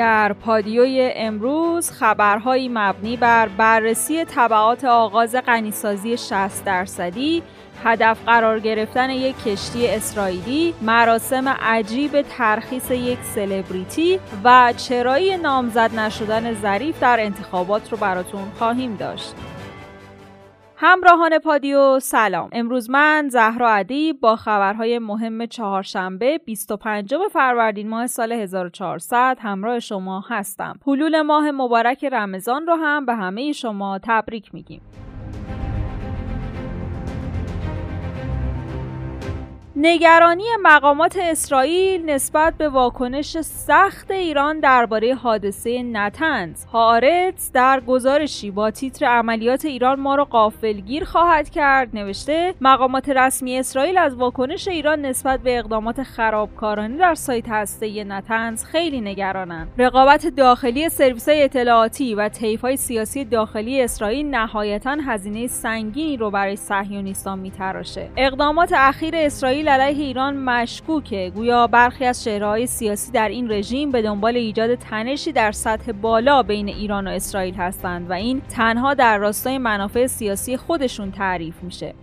در پادیوی امروز خبرهایی مبنی بر بررسی طبعات آغاز غنیسازی 60 درصدی هدف قرار گرفتن یک کشتی اسرائیلی، مراسم عجیب ترخیص یک سلبریتی و چرایی نامزد نشدن ظریف در انتخابات رو براتون خواهیم داشت. همراهان پادیو سلام. امروز من زهرا عدی با خبرهای مهم چهارشنبه 25 فروردین ماه سال 1400 همراه شما هستم. حلول ماه مبارک رمضان رو هم به همه شما تبریک میگیم. نگرانی مقامات اسرائیل نسبت به واکنش سخت ایران درباره حادثه نتنز. هارتز در گزارشی با تیتر عملیات ایران ما را قافلگیر خواهد کرد. نوشته مقامات رسمی اسرائیل از واکنش ایران نسبت به اقدامات خرابکارانه در سایت هسته نتنز خیلی نگرانند. رقابت داخلی سرویس های اطلاعاتی و طیف های سیاسی داخلی اسرائیل نهایتا هزینه سنگینی رو برای صهیونیستان میتراشه. اقدامات اخیر اسرائیل علیه ایران مشکوکه. گویا برخی از چهرههای سیاسی در این رژیم به دنبال ایجاد تنشی در سطح بالا بین ایران و اسرائیل هستند و این تنها در راستای منافع سیاسی خودشون تعریف میشه.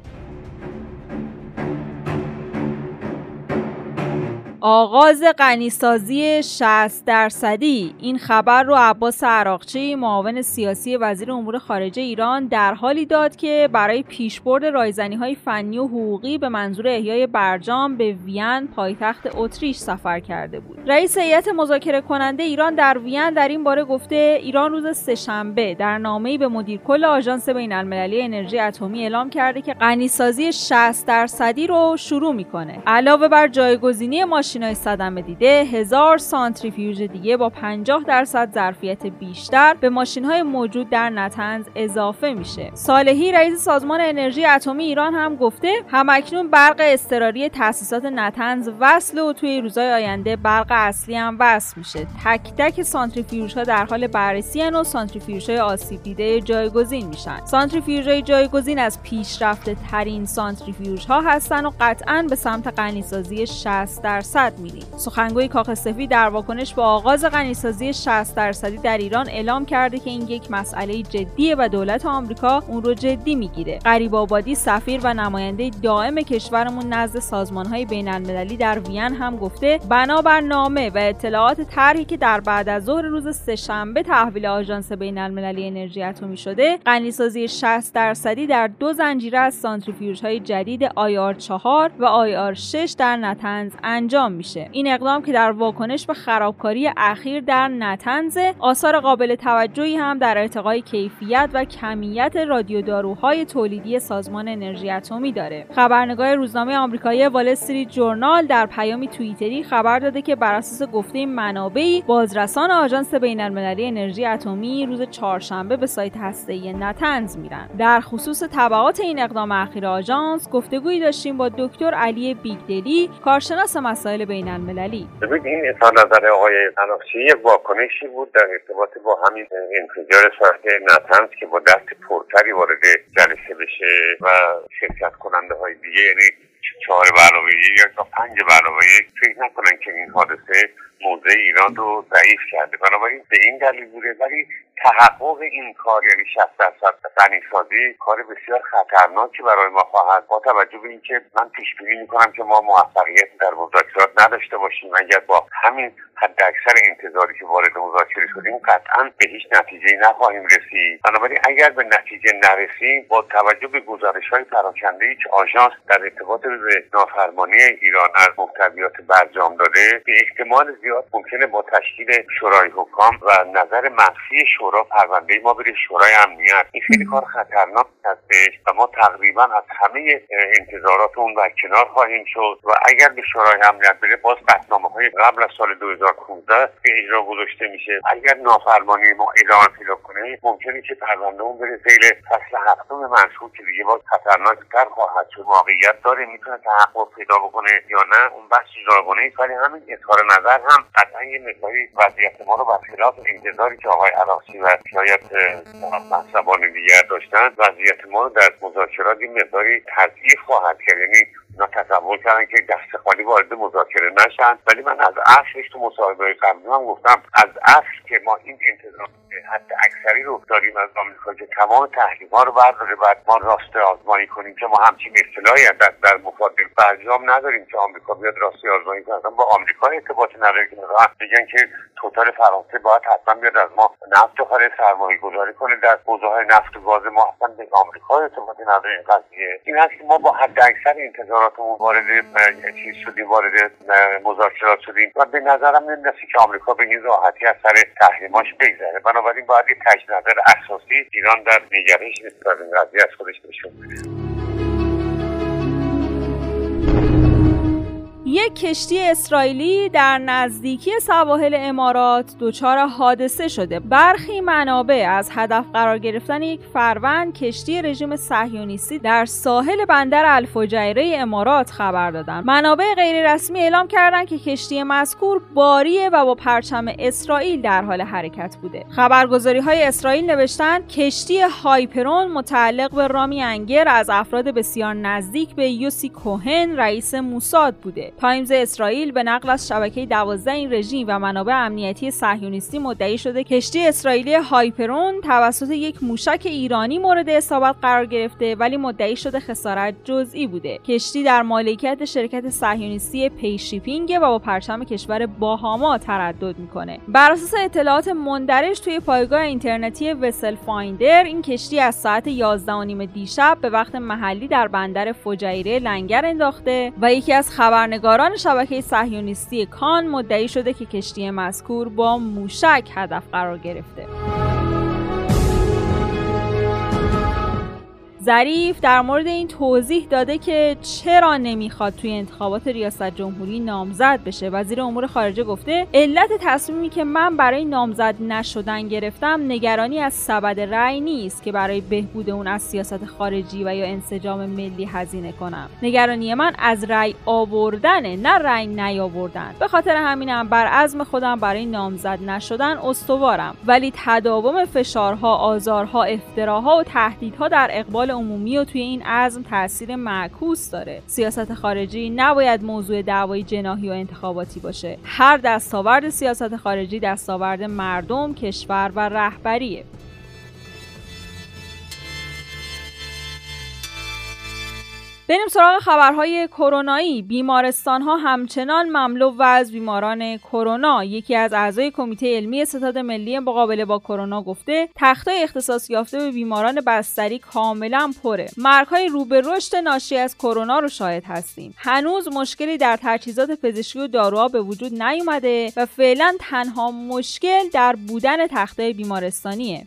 آغاز غنیسازی 60 درصدی. این خبر رو عباس عراقچی معاون سیاسی وزیر امور خارجه ایران در حالی داد که برای پیشبرد رایزنی های فنی و حقوقی به منظور احیای برجام به وین پایتخت اتریش سفر کرده بود. رئیس هیئت مذاکره کننده ایران در وین در این باره گفته ایران روز سهشنبه در نامه‌ای به مدیر کل آژانس بین المللی انرژی اتمی اعلام کرده که غنیسازی 60 درصدی رو شروع می‌کنه. علاوه بر جایگزینی ماشین ماشینای صدمه دیده هزار سانتریفیوژ دیگه با 50 درصد ظرفیت بیشتر به ماشین های موجود در نتنز اضافه میشه. صالحی رئیس سازمان انرژی اتمی ایران هم گفته همکنون برق اضطراری تاسیسات نتنز وصل و توی روزهای آینده برق اصلی هم وصل میشه. تک تک سانتریفیوژ ها در حال بررسی و سانتریفیوژ های آسیب دیده جایگزین میشن. سانتریفیوژ های جایگزین از پیشرفته ترین سانتریفیوژ ها هستن و قطعا به سمت غنیسازی 60 درصد درصد سخنگوی کاخ سفید در واکنش به آغاز غنیسازی 60 درصدی در ایران اعلام کرده که این یک مسئله جدیه و دولت آمریکا اون رو جدی می‌گیره. غریب آبادی سفیر و نماینده دائم کشورمون نزد سازمانهای بین المللی در وین هم گفته بنابر نامه و اطلاعات طرحی که در بعد از ظهر روز سهشنبه تحویل آژانس بین المللی انرژی اتمی شده غنیسازی 60 درصدی در دو زنجیره از سانتریفیوژهای جدید آیار 4 و آیار 6 در نتنز انجام میشه. این اقدام که در واکنش به خرابکاری اخیر در نتنز آثار قابل توجهی هم در ارتقای کیفیت و کمیت رادیوداروهای تولیدی سازمان انرژی اتمی داره. خبرنگار روزنامه آمریکایی وال استریت جورنال در پیامی توییتری خبر داده که بر اساس گفته منابعی بازرسان آژانس بین المللی انرژی اتمی روز چهارشنبه به سایت هسته نتنز میرن. در خصوص تبعات این اقدام اخیر آژانس گفتگویی داشتیم با دکتر علی بیگدلی کارشناس مسائل بین المللی. ببین این اظهار نظر آقای تنافسی واکنشی بود در ارتباط با همین انفجار ساحل نتنز که با دست پرتری وارد جلسه بشه و شرکت کننده های دیگه یعنی چهار برابری یا پنج برابری فکر نکنن که این حادثه موضع ایران رو ضعیف کرده. بنابراین به این دلیل بوده. ولی تحقق این کار یعنی 60 درصد غنیسازی کار بسیار خطرناکی برای ما خواهد با توجه به اینکه من پیش بینی می‌کنم که ما موفقیت در مذاکرات نداشته باشیم. اگر با همین حد اکثر انتظاری که وارد مذاکره شدیم قطعا به هیچ نتیجه نخواهیم رسید. بنابراین اگر به نتیجه نرسیم با توجه به گزارش های پراکنده که آژانس در ارتباط به نافرمانی ایران از محتویات برجام داده به احتمال زیاد ممکنه با تشکیل شورای حکام و نظر منفی شورا پرونده ما بره شورای امنیت. این خیلی کار خطرناک هستش و ما تقریبا از همه انتظارات اون کنار خواهیم شد و اگر به شورای امنیت بره باز قطنامه های قبل از سال 2015 به اجرا گذاشته میشه. اگر نافرمانی ما ادامه پیدا کنه ممکنه که پرونده اون بره زیر فصل هفتم منصور که دیگه باز خطرناکتر خواهد شد. واقعیت داره می‌تونه تحقق پیدا بکنه یا نه اون بحث جداگانه ولی همین اظهار نظر هم قطعا یه مقداری وضعیت ما رو برخلاف انتظاری که آقای عراقچی و شاید محسبان دیگر داشتن وضعیت ما رو در مذاکرات یه مقداری تضعیف خواهد کرد. یعنی اینا تصور کردن که دست خالی وارد مذاکره نشن. ولی من از اصلش تو مصاحبه قبلی هم گفتم از اصل که ما این انتظار حتی اکثری رو داریم از آمریکا که تمام تحریم ها رو برداره بعد ما راست آزمایی کنیم که ما همچین اصطلاحی در, در مفادل برجام نداریم که آمریکا بیاد راستی آزمایی کنه. با آمریکا ارتباطی نداره که بگن که توتال فرانسه باید حتما بیاد از ما نفت خارج سرمایه گذاری کنه. در حوزه های نفت و گاز ما اصلا به آمریکا ارتباطی نداره این قضیه این هست که ما با حد اکثر انتظاراتمون وارد چیز شدیم وارد مذاکرات شدیم. و به نظرم نمی‌رسه که آمریکا به این راحتی از سر تحریماش بگذره. بنابراین باید یه نظر اساسی ایران در نگرش نسبت قضیه از خودش نشون بده یک کشتی اسرائیلی در نزدیکی سواحل امارات دچار حادثه شده. برخی منابع از هدف قرار گرفتن یک فروند کشتی رژیم صهیونیستی در ساحل بندر الفجیره امارات خبر دادند. منابع غیررسمی اعلام کردند که کشتی مذکور باریه و با پرچم اسرائیل در حال حرکت بوده. خبرگزاری های اسرائیل نوشتند کشتی هایپرون متعلق به رامی انگر از افراد بسیار نزدیک به یوسی کوهن رئیس موساد بوده. تایمز اسرائیل به نقل از شبکه 12 این رژیم و منابع امنیتی صهیونیستی مدعی شده. کشتی اسرائیلی هایپرون توسط یک موشک ایرانی مورد اصابت قرار گرفته ولی مدعی شده خسارت جزئی بوده. کشتی در مالکیت شرکت صهیونیستی Ray Shipping و با پرچم کشور باهاما تردد می‌کنه. بر اساس اطلاعات مندرج توی پایگاه اینترنتی VesselFinder این کشتی از ساعت 11 دیشب به وقت محلی در بندر فجیره لنگر انداخته و یکی از خبرنگار کاران شبکه صهیونیستی کان مدعی شده که کشتی مذکور با موشک هدف قرار گرفته. ظریف در مورد این توضیح داده که چرا نمی‌خواد توی انتخابات ریاست جمهوری نامزد بشه. وزیر امور خارجه گفته علت تصمیمی که من برای نامزد نشدن گرفتم نگرانی از سبد رأی نیست که برای بهبود اون از سیاست خارجی و یا انسجام ملی هزینه کنم. نگرانی من از رأی آوردنه نه رأی نیاوردن. به خاطر همینم بر عزم خودم برای نامزد نشدن استوارم. ولی تداوم فشارها آزارها افتراها و تهدیدها در اقبال عمومی و توی این عزم تاثیر معکوس داره. سیاست خارجی نباید موضوع دعوای جناهی و انتخاباتی باشه. هر دستاورد سیاست خارجی دستاورد مردم کشور و رهبریه. بریم سراغ خبرهای کرونایی. بیمارستان ها همچنان مملو و از بیماران کرونا یکی از اعضای کمیته علمی ستاد ملی مقابله با کرونا گفته تختای اختصاص یافته به بیماران بستری کاملا پره. مرگهای رو به رشد ناشی از کرونا رو شاهد هستیم. هنوز مشکلی در تجهیزات پزشکی و داروها به وجود نیومده و فعلا تنها مشکل در بودن تختای بیمارستانیه.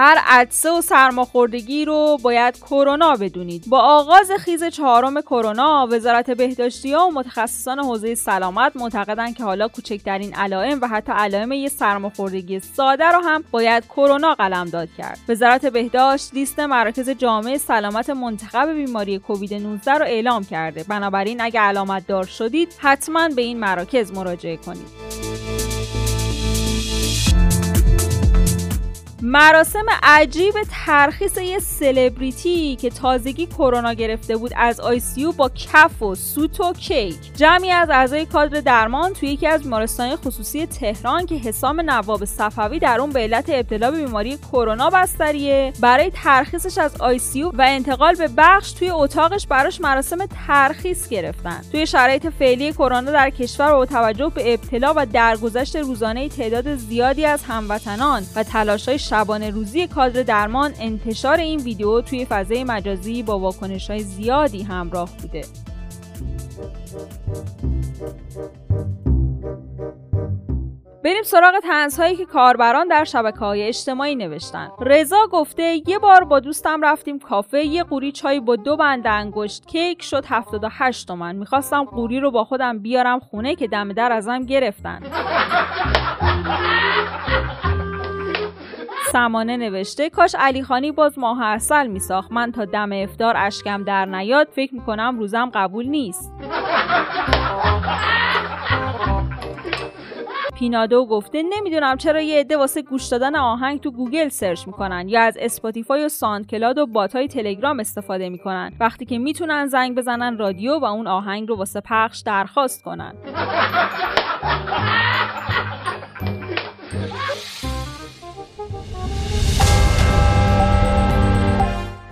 هر عدسه و سرماخوردگی رو باید کرونا بدونید. با آغاز خیز چهارم کرونا وزارت بهداشتی و متخصصان حوزه سلامت معتقدند که حالا کوچکترین علائم و حتی علائم یه سرماخوردگی ساده رو هم باید کرونا قلمداد کرد. وزارت بهداشت لیست مراکز جامعه سلامت منتخب بیماری کووید 19 رو اعلام کرده. بنابراین اگر علامت دار شدید حتما به این مراکز مراجعه کنید. مراسم عجیب ترخیص یه سلبریتی که تازگی کرونا گرفته بود از ICU با کف و سوت و کیک. جمعی از اعضای کادر درمان توی یکی از بیمارستان خصوصی تهران که حسام نواب صفوی در اون به علت ابتلا به بیماری کرونا بستریه برای ترخیصش از ICU و انتقال به بخش توی اتاقش براش مراسم ترخیص گرفتن. توی شرایط فعلی کرونا در کشور با توجه به ابتلا و درگذشت روزانه تعداد زیادی از هموطنان و تلاش‌های شبانه روزی کادر درمان انتشار این ویدیو توی فضای مجازی با واکنش های زیادی همراه بوده. بریم سراغ تنزهایی که کاربران در شبکه های اجتماعی نوشتن. رضا گفته یه بار با دوستم رفتیم کافه یه قوری چای با دو بند انگشت کیک شد 78 تومن. می‌خواستم قوری رو با خودم بیارم خونه که دم در ازم گرفتن. سمانه نوشته کاش علی خانی باز ماه اصل میساخت. من تا دم افتار اشکم در نیاد فکر می‌کنم روزم قبول نیست. پینادو گفته نمی‌دونم چرا یه عده واسه گوش دادن آهنگ تو گوگل search می‌کنن. یا از Spotify و SoundCloud و bot ای تلگرام استفاده می‌کنن. وقتی که می‌تونن زنگ بزنن رادیو و اون آهنگ رو واسه پخش درخواست کنن.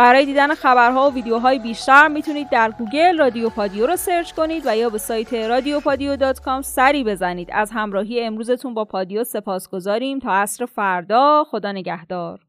برای دیدن خبرها و ویدیوهای بیشتر می‌تونید در گوگل رادیو پادیو رو search کنید و یا به سایت رادیوپادیو.com سری بزنید. از همراهی امروزتون با پادیو سپاس گذاریم تا عصر فردا خدا نگهدار.